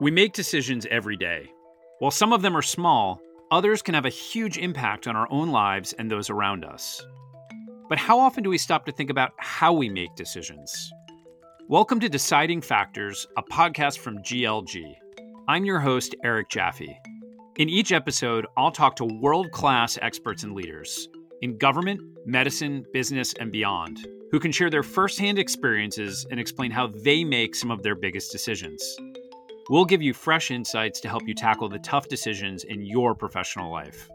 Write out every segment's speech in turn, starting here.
We make decisions every day. While some of them are small, others can have a huge impact on our own lives and those around us. But how often do we stop to think about how we make decisions? Welcome to Deciding Factors, a podcast from GLG. I'm your host, Eric Jaffe. In each episode, I'll talk to world class experts and leaders in government, medicine, business, and beyond who can share their firsthand experiences and explain how they make some of their biggest decisions. We'll give you fresh insights to help you tackle the tough decisions in your professional life.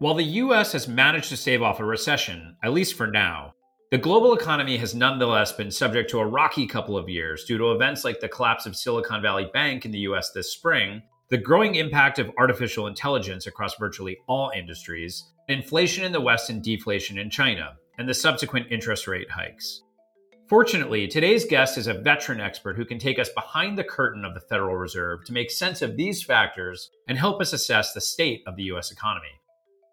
While the US has managed to stave off a recession, at least for now, the global economy has nonetheless been subject to a rocky couple of years due to events like the collapse of Silicon Valley Bank in the US this spring, the growing impact of artificial intelligence across virtually all industries, inflation in the West and deflation in China, and the subsequent interest rate hikes. Fortunately, today's guest is a veteran expert who can take us behind the curtain of the Federal Reserve to make sense of these factors and help us assess the state of the U.S. economy.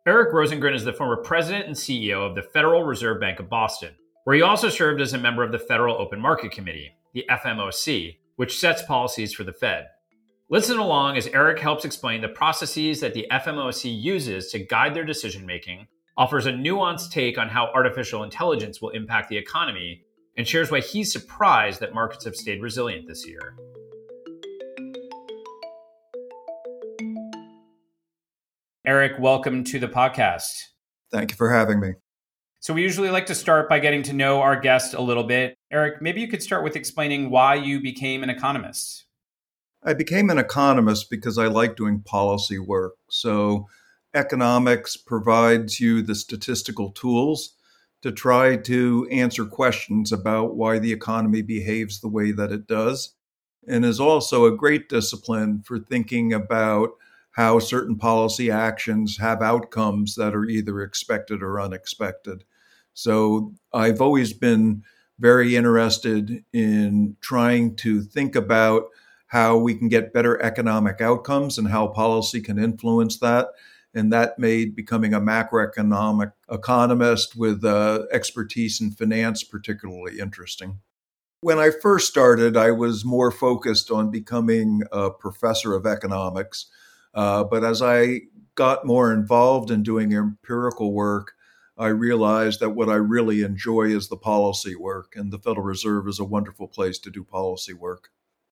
Eric Rosengren is the former president and CEO of the Federal Reserve Bank of Boston, where he also served as a member of the Federal Open Market Committee, the FMOC, which sets policies for the Fed. Listen along as Eric helps explain the processes that the FMOC uses to guide their decision making, offers a nuanced take on how artificial intelligence will impact the economy, and shares why he's surprised that markets have stayed resilient this year. Eric, welcome to the podcast. Thank you for having me. So, we usually like to start by getting to know our guest a little bit. Eric, maybe you could start with explaining why you became an economist. I became an economist because I like doing policy work. So, economics provides you the statistical tools to try to answer questions about why the economy behaves the way that it does, and is also a great discipline for thinking about how certain policy actions have outcomes that are either expected or unexpected. So I've always been very interested in trying to think about how we can get better economic outcomes and how policy can influence that and that made becoming a macroeconomic economist with uh, expertise in finance particularly interesting. When I first started, I was more focused on becoming a professor of economics. Uh, but as I got more involved in doing empirical work, I realized that what I really enjoy is the policy work, and the Federal Reserve is a wonderful place to do policy work.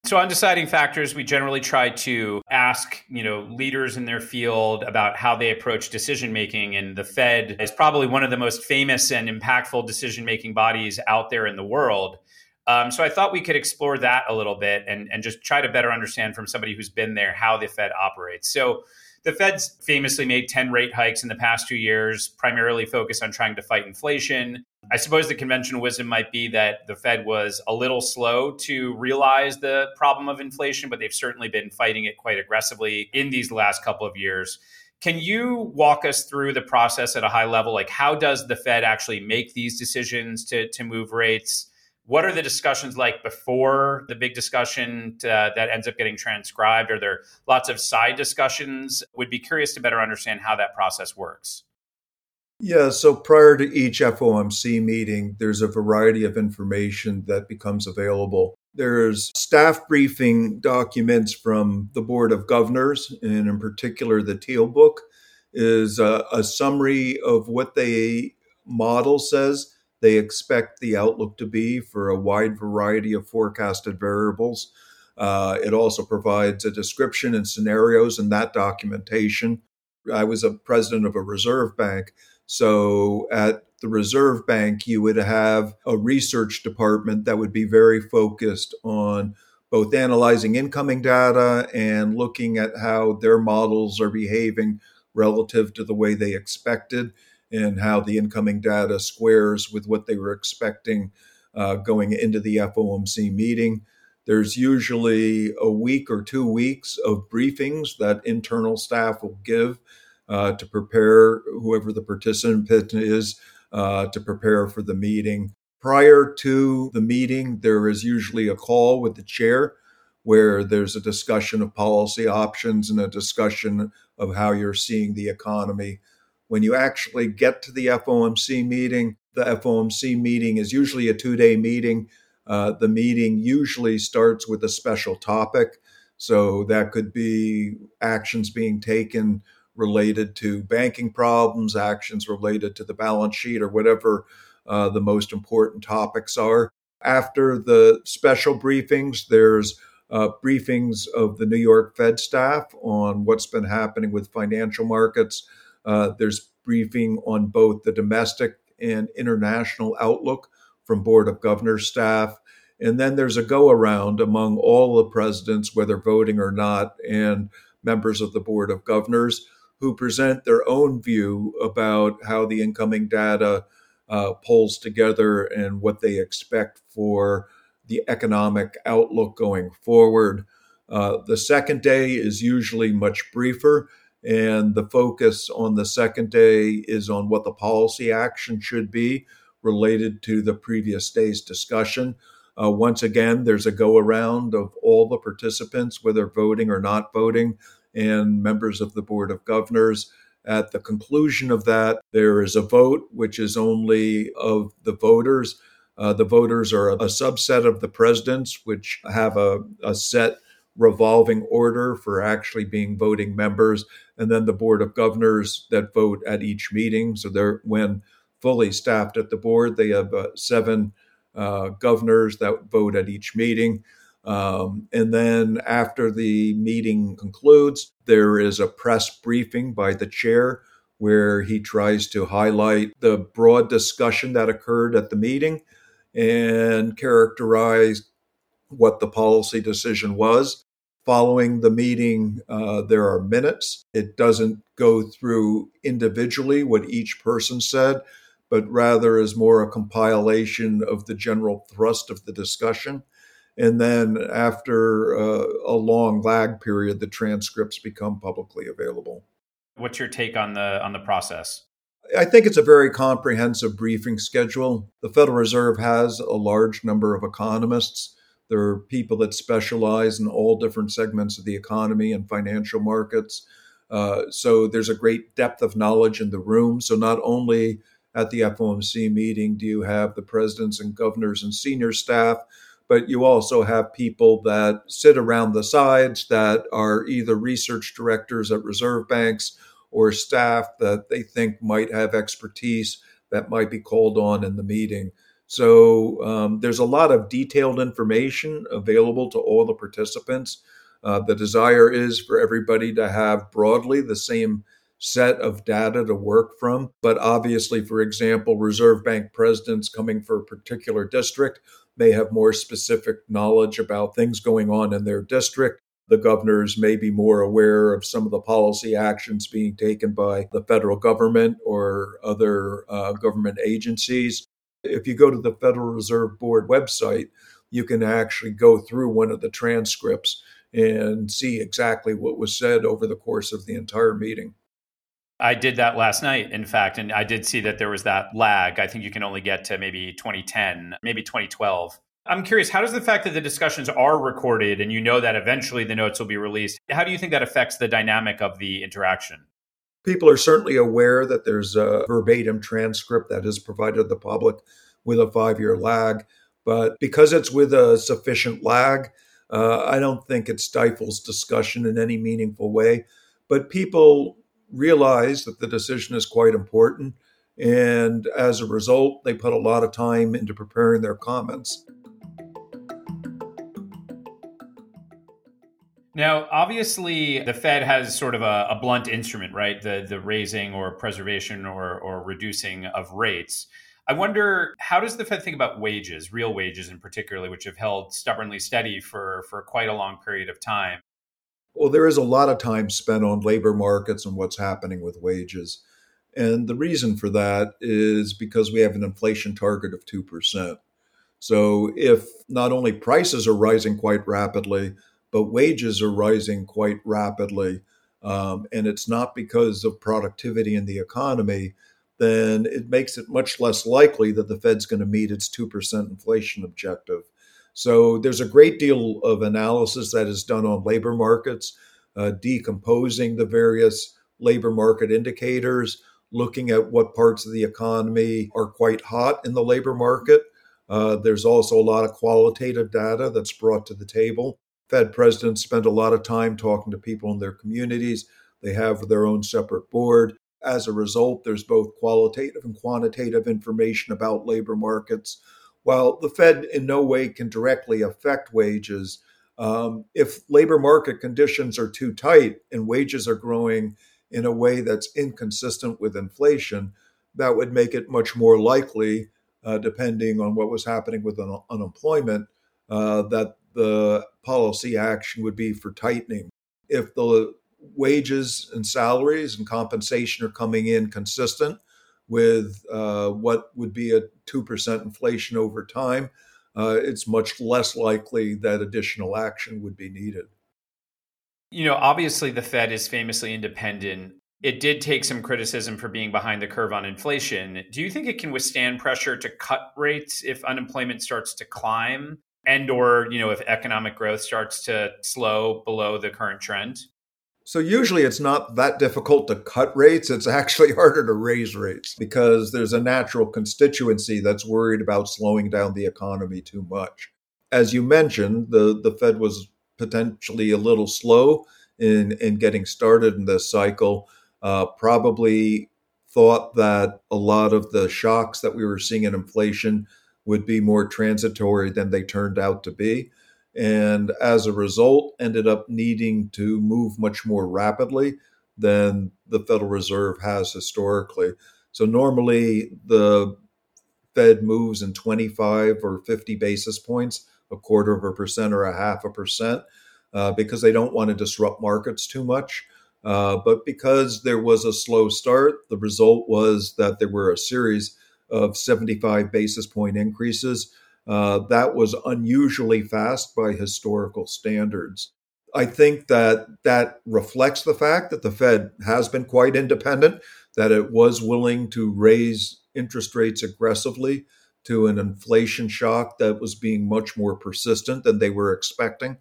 So on deciding factors, we generally try to ask, you know, leaders in their field about how they approach decision making and the Fed is probably one of the most famous and impactful decision making bodies out there in the world. Um, so I thought we could explore that a little bit and, and just try to better understand from somebody who's been there how the Fed operates. So the Fed's famously made 10 rate hikes in the past two years, primarily focused on trying to fight inflation. I suppose the conventional wisdom might be that the Fed was a little slow to realize the problem of inflation, but they've certainly been fighting it quite aggressively in these last couple of years. Can you walk us through the process at a high level? Like, how does the Fed actually make these decisions to, to move rates? What are the discussions like before the big discussion uh, that ends up getting transcribed? Are there lots of side discussions? Would be curious to better understand how that process works. Yeah, so prior to each FOMC meeting, there's a variety of information that becomes available. There's staff briefing documents from the Board of Governors, and in particular, the Teal Book is a, a summary of what the model says they expect the outlook to be for a wide variety of forecasted variables. Uh, it also provides a description and scenarios in that documentation. I was a president of a reserve bank. So at the reserve bank, you would have a research department that would be very focused on both analyzing incoming data and looking at how their models are behaving relative to the way they expected and how the incoming data squares with what they were expecting uh, going into the FOMC meeting. There's usually a week or two weeks of briefings that internal staff will give uh, to prepare whoever the participant is uh, to prepare for the meeting. Prior to the meeting, there is usually a call with the chair where there's a discussion of policy options and a discussion of how you're seeing the economy when you actually get to the FOMC meeting, the FOMC meeting is usually a two day meeting. Uh, the meeting usually starts with a special topic. So that could be actions being taken related to banking problems, actions related to the balance sheet, or whatever uh, the most important topics are. After the special briefings, there's uh, briefings of the New York Fed staff on what's been happening with financial markets. Uh, there's briefing on both the domestic and international outlook from Board of Governors staff. And then there's a go around among all the presidents, whether voting or not, and members of the Board of Governors who present their own view about how the incoming data uh, pulls together and what they expect for the economic outlook going forward. Uh, the second day is usually much briefer, and the focus on the second day is on what the policy action should be related to the previous day's discussion. Uh, once again, there's a go around of all the participants, whether voting or not voting, and members of the Board of Governors. At the conclusion of that, there is a vote, which is only of the voters. Uh, the voters are a, subset of the presidents, which have a, a set revolving order for actually being voting members, and then the Board of Governors that vote at each meeting. So they're when fully staffed at the board, they have uh, seven uh, governors that vote at each meeting. Um, and then after the meeting concludes, there is a press briefing by the chair where he tries to highlight the broad discussion that occurred at the meeting and characterize what the policy decision was. Following the meeting, uh, there are minutes. It doesn't go through individually what each person said, but rather is more a compilation of the general thrust of the discussion. And then after uh, a long lag period, the transcripts become publicly available. What's your take on the on the process? I think it's a very comprehensive briefing schedule. The Federal Reserve has a large number of economists. There are people that specialize in all different segments of the economy and financial markets. Uh, so there's a great depth of knowledge in the room. So not only at the FOMC meeting do you have the presidents and governors and senior staff, but you also have people that sit around the sides that are either research directors at reserve banks or staff that they think might have expertise that might be called on in the meeting. So um, there's a lot of detailed information available to all the participants. Uh, the desire is for everybody to have broadly the same set of data to work from. But obviously, for example, Reserve Bank presidents coming for a particular district may have more specific knowledge about things going on in their district. The governors may be more aware of some of the policy actions being taken by the federal government or other uh, government agencies. If you go to the Federal Reserve Board website, you can actually go through one of the transcripts and see exactly what was said over the course of the entire meeting. I did that last night, in fact, and I did see that there was that lag. I think you can only get to maybe 2010, maybe 2012. I'm curious, how does the fact that the discussions are recorded and you know that eventually the notes will be released, how do you think that affects the dynamic of the interaction? People are certainly aware that there's a verbatim transcript that is provided to the public with a five year lag. But because it's with a sufficient lag, uh, I don't think it stifles discussion in any meaningful way. But people realize that the decision is quite important. And as a result, they put a lot of time into preparing their comments. Now, obviously, the Fed has sort of a, a, blunt instrument, right? The the raising or preservation or or reducing of rates. I wonder how does the Fed think about wages, real wages in particularly, which have held stubbornly steady for for quite a long period of time. Well, there is a lot of time spent on labor markets and what's happening with wages. And the reason for that is because we have an inflation target of 2%. So if not only prices are rising quite rapidly, but wages are rising quite rapidly, um, and it's not because of productivity in the economy, then it makes it much less likely that the Fed's going to meet its 2% inflation objective. So there's a great deal of analysis that is done on labor markets, uh, decomposing the various labor market indicators, looking at what parts of the economy are quite hot in the labor market. Uh, there's also a lot of qualitative data that's brought to the table. Fed presidents spend a lot of time talking to people in their communities. They have their own separate board. As a result, there's both qualitative and quantitative information about labor markets. While the Fed in no way can directly affect wages, um, if labor market conditions are too tight and wages are growing in a way that's inconsistent with inflation, that would make it much more likely, uh, depending on what was happening with un- unemployment, uh, that the policy action would be for tightening. If the wages and salaries and compensation are coming in consistent with uh, what would be a 2% inflation over time, uh, it's much less likely that additional action would be needed. You know, obviously, the Fed is famously independent. It did take some criticism for being behind the curve on inflation. Do you think it can withstand pressure to cut rates if unemployment starts to climb and or, you know, if economic growth starts to slow below the current trend? So usually it's not that difficult to cut rates. It's actually harder to raise rates because there's a natural constituency that's worried about slowing down the economy too much. As you mentioned, the, the Fed was potentially a little slow in, in getting started in this cycle. Uh, probably thought that a lot of the shocks that we were seeing in inflation would be more transitory than they turned out to be and as a result ended up needing to move much more rapidly than the Federal Reserve has historically. So normally the Fed moves in 25 or 50 basis points, a quarter of a percent or a half a percent, uh, because they don't want to disrupt markets too much. Uh, but because there was a slow start, the result was that there were a series of 75 basis point increases uh, that was unusually fast by historical standards. I think that that reflects the fact that the Fed has been quite independent, that it was willing to raise interest rates aggressively to an inflation shock that was being much more persistent than they were expecting.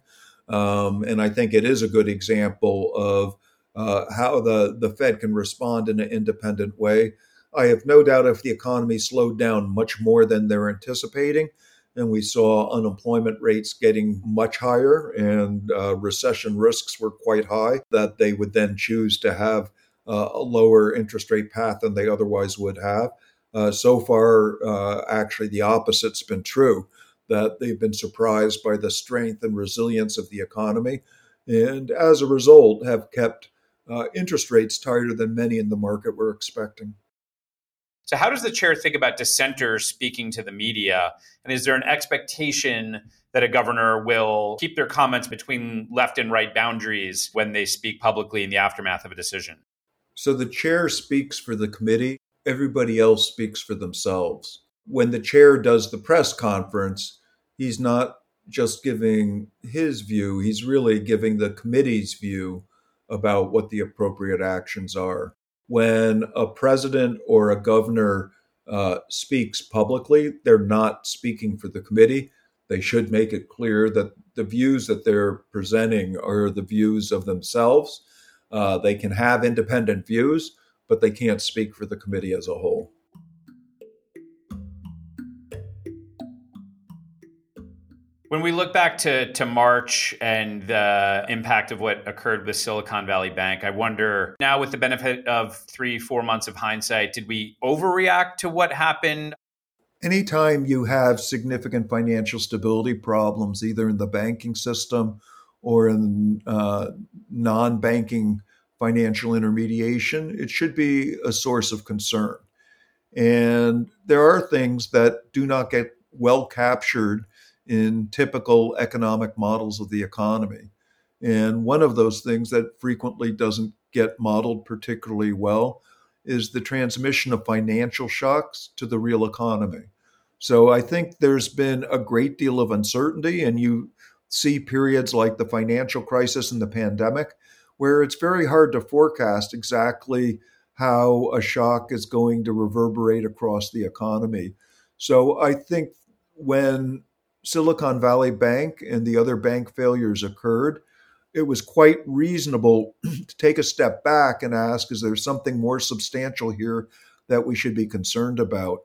Um, and I think it is a good example of uh, how the, the Fed can respond in an independent way. I have no doubt if the economy slowed down much more than they're anticipating, and we saw unemployment rates getting much higher and uh, recession risks were quite high, that they would then choose to have uh, a lower interest rate path than they otherwise would have. Uh, so far, uh, actually, the opposite's been true, that they've been surprised by the strength and resilience of the economy, and as a result, have kept uh, interest rates tighter than many in the market were expecting. So, how does the chair think about dissenters speaking to the media? And is there an expectation that a governor will keep their comments between left and right boundaries when they speak publicly in the aftermath of a decision? So, the chair speaks for the committee, everybody else speaks for themselves. When the chair does the press conference, he's not just giving his view, he's really giving the committee's view about what the appropriate actions are when a president or a governor uh, speaks publicly, they're not speaking for the committee. They should make it clear that the views that they're presenting are the views of themselves. Uh, they can have independent views, but they can't speak for the committee as a whole. When we look back to, to March and the impact of what occurred with Silicon Valley Bank, I wonder now, with the benefit of three, four months of hindsight, did we overreact to what happened? Anytime you have significant financial stability problems, either in the banking system or in uh, non banking financial intermediation, it should be a source of concern. And there are things that do not get well captured in typical economic models of the economy. And one of those things that frequently doesn't get modeled particularly well is the transmission of financial shocks to the real economy. So I think there's been a great deal of uncertainty, and you see periods like the financial crisis and the pandemic where it's very hard to forecast exactly how a shock is going to reverberate across the economy. So I think when Silicon Valley Bank and the other bank failures occurred, it was quite reasonable to take a step back and ask is there something more substantial here that we should be concerned about?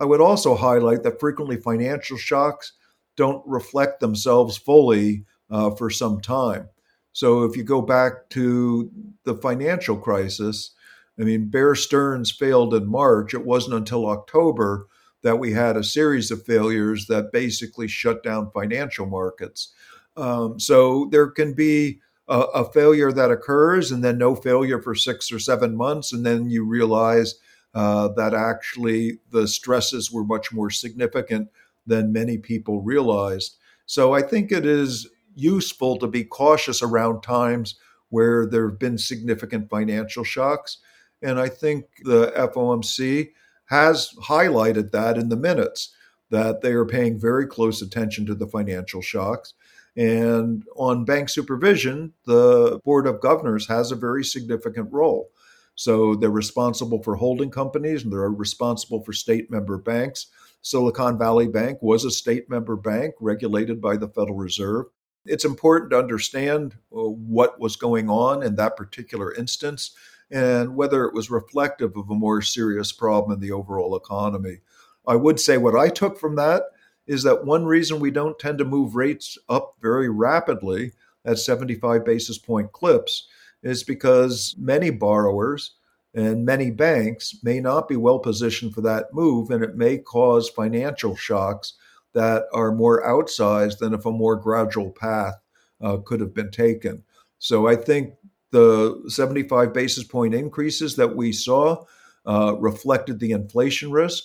I would also highlight that frequently financial shocks don't reflect themselves fully uh, for some time. So if you go back to the financial crisis, I mean, Bear Stearns failed in March. It wasn't until October that we had a series of failures that basically shut down financial markets. Um, so there can be a, a, failure that occurs and then no failure for six or seven months. And then you realize uh, that actually the stresses were much more significant than many people realized. So I think it is useful to be cautious around times where there have been significant financial shocks. And I think the FOMC has highlighted that in the minutes that they are paying very close attention to the financial shocks. And on bank supervision, the Board of Governors has a very significant role. So they're responsible for holding companies and they're responsible for state member banks. Silicon Valley Bank was a state member bank regulated by the Federal Reserve. It's important to understand uh, what was going on in that particular instance and whether it was reflective of a more serious problem in the overall economy. I would say what I took from that is that one reason we don't tend to move rates up very rapidly at 75 basis point clips is because many borrowers and many banks may not be well positioned for that move, and it may cause financial shocks that are more outsized than if a more gradual path uh, could have been taken. So I think the 75 basis point increases that we saw uh, reflected the inflation risk.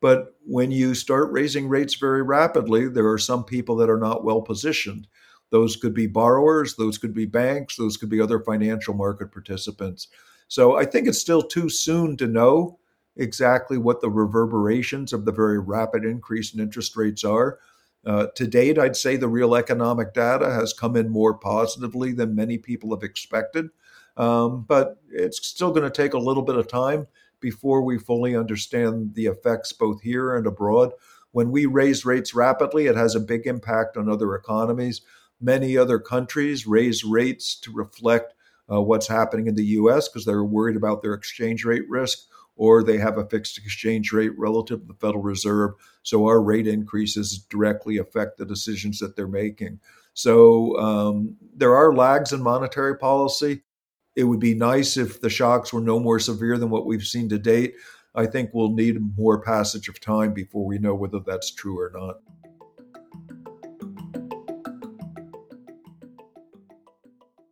But when you start raising rates very rapidly, there are some people that are not well positioned. Those could be borrowers, those could be banks, those could be other financial market participants. So I think it's still too soon to know exactly what the reverberations of the very rapid increase in interest rates are. Uh, to date, I'd say the real economic data has come in more positively than many people have expected. Um, but it's still going to take a little bit of time before we fully understand the effects both here and abroad. When we raise rates rapidly, it has a big impact on other economies. Many other countries raise rates to reflect uh, what's happening in the US because they're worried about their exchange rate risk or they have a fixed exchange rate relative to the Federal Reserve. So our rate increases directly affect the decisions that they're making. So um, there are lags in monetary policy. It would be nice if the shocks were no more severe than what we've seen to date. I think we'll need more passage of time before we know whether that's true or not.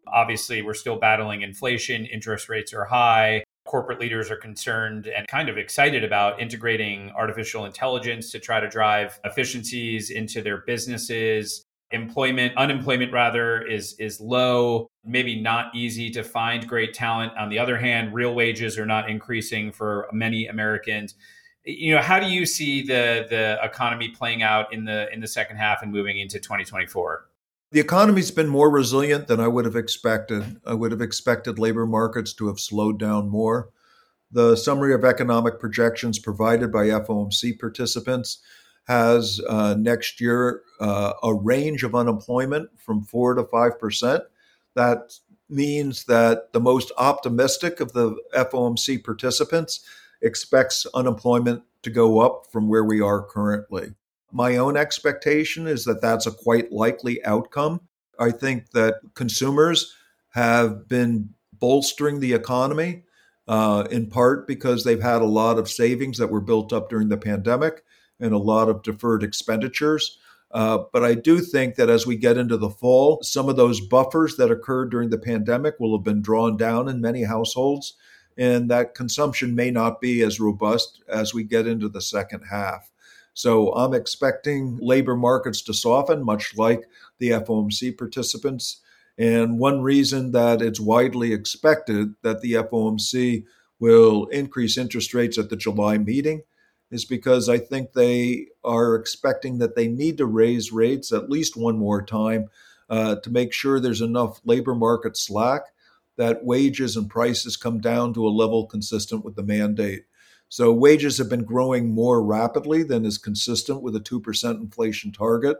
Obviously, we're still battling inflation, interest rates are high. Corporate leaders are concerned and kind of excited about integrating artificial intelligence to try to drive efficiencies into their businesses. Employment unemployment rather is is low maybe not easy to find great talent. On the other hand real wages are not increasing for many americans. You know how do you see the the economy playing out in the in the second half and moving into 2024 the economy's been more resilient than i would have expected i would have expected labor markets to have slowed down more the summary of economic projections provided by fomc participants has uh, next year uh, a range of unemployment from 4 to 5%. That means that the most optimistic of the FOMC participants expects unemployment to go up from where we are currently. My own expectation is that that's a quite likely outcome. I think that consumers have been bolstering the economy uh, in part because they've had a lot of savings that were built up during the pandemic and a lot of deferred expenditures. Uh, but I do think that as we get into the fall, some of those buffers that occurred during the pandemic will have been drawn down in many households, and that consumption may not be as robust as we get into the second half. So I'm expecting labor markets to soften, much like the FOMC participants. And one reason that it's widely expected that the FOMC will increase interest rates at the July meeting is because I think they are expecting that they need to raise rates at least one more time uh, to make sure there's enough labor market slack that wages and prices come down to a level consistent with the mandate. So wages have been growing more rapidly than is consistent with a 2% inflation target.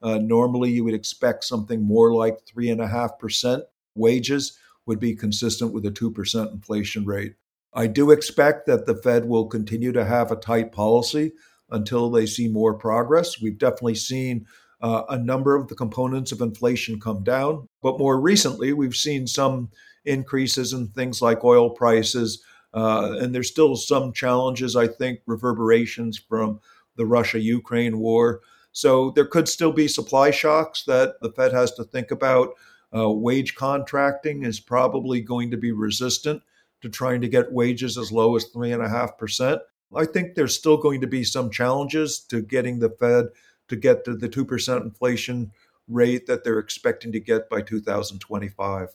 Uh, normally, you would expect something more like 3.5% wages would be consistent with a 2% inflation rate. I do expect that the Fed will continue to have a tight policy until they see more progress. We've definitely seen uh, a number of the components of inflation come down, but more recently, we've seen some increases in things like oil prices. Uh, and there's still some challenges, I think, reverberations from the Russia Ukraine war. So there could still be supply shocks that the Fed has to think about. Uh, wage contracting is probably going to be resistant to trying to get wages as low as 3.5%. I think there's still going to be some challenges to getting the Fed to get to the 2% inflation rate that they're expecting to get by 2025.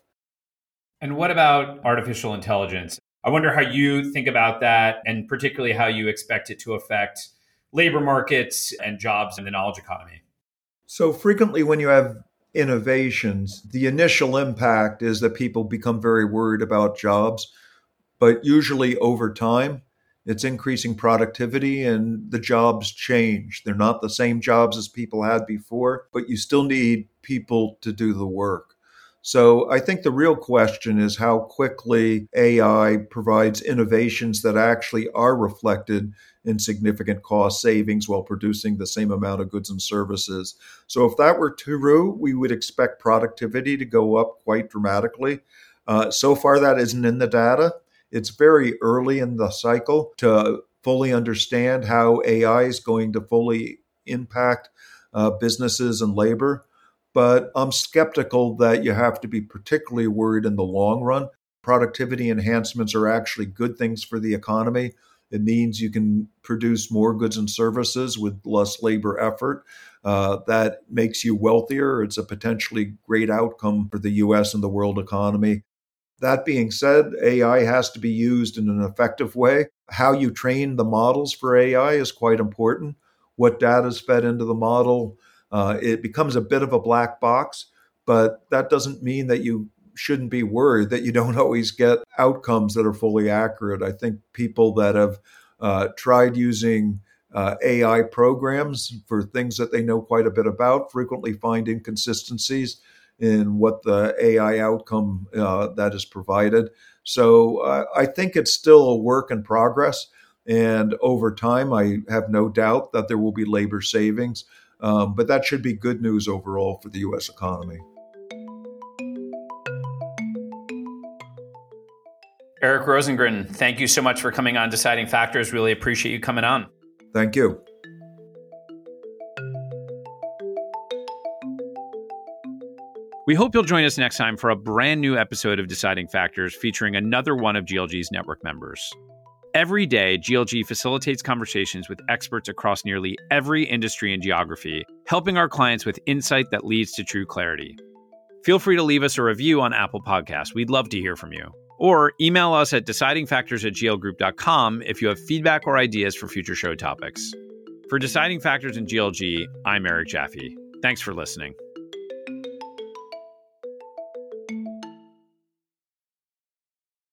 And what about artificial intelligence? I wonder how you think about that, and particularly how you expect it to affect labor markets and jobs in the knowledge economy. So, frequently, when you have innovations, the initial impact is that people become very worried about jobs. But usually, over time, it's increasing productivity and the jobs change. They're not the same jobs as people had before, but you still need people to do the work. So I think the real question is how quickly AI provides innovations that actually are reflected in significant cost savings while producing the same amount of goods and services. So if that were true, we would expect productivity to go up quite dramatically. Uh, so far, that isn't in the data. It's very early in the cycle to fully understand how AI is going to fully impact uh, businesses and labor. But I'm skeptical that you have to be particularly worried in the long run. Productivity enhancements are actually good things for the economy. It means you can produce more goods and services with less labor effort. Uh, that makes you wealthier. It's a potentially great outcome for the US and the world economy. That being said, AI has to be used in an effective way. How you train the models for AI is quite important. What data is fed into the model, uh, it becomes a bit of a black box, but that doesn't mean that you shouldn't be worried that you don't always get outcomes that are fully accurate. I think people that have uh, tried using uh, AI programs for things that they know quite a bit about frequently find inconsistencies in what the AI outcome uh, that is provided. So uh, I think it's still a work in progress. And over time, I have no doubt that there will be labor savings. Um, but that should be good news overall for the U.S. economy. Eric Rosengren, thank you so much for coming on Deciding Factors. Really appreciate you coming on. Thank you. We hope you'll join us next time for a brand new episode of Deciding Factors featuring another one of GLG's network members. Every day, GLG facilitates conversations with experts across nearly every industry and geography, helping our clients with insight that leads to true clarity. Feel free to leave us a review on Apple Podcasts. We'd love to hear from you. Or email us at decidingfactors at glgroup.com if you have feedback or ideas for future show topics. For Deciding Factors in GLG, I'm Eric Jaffe. Thanks for listening.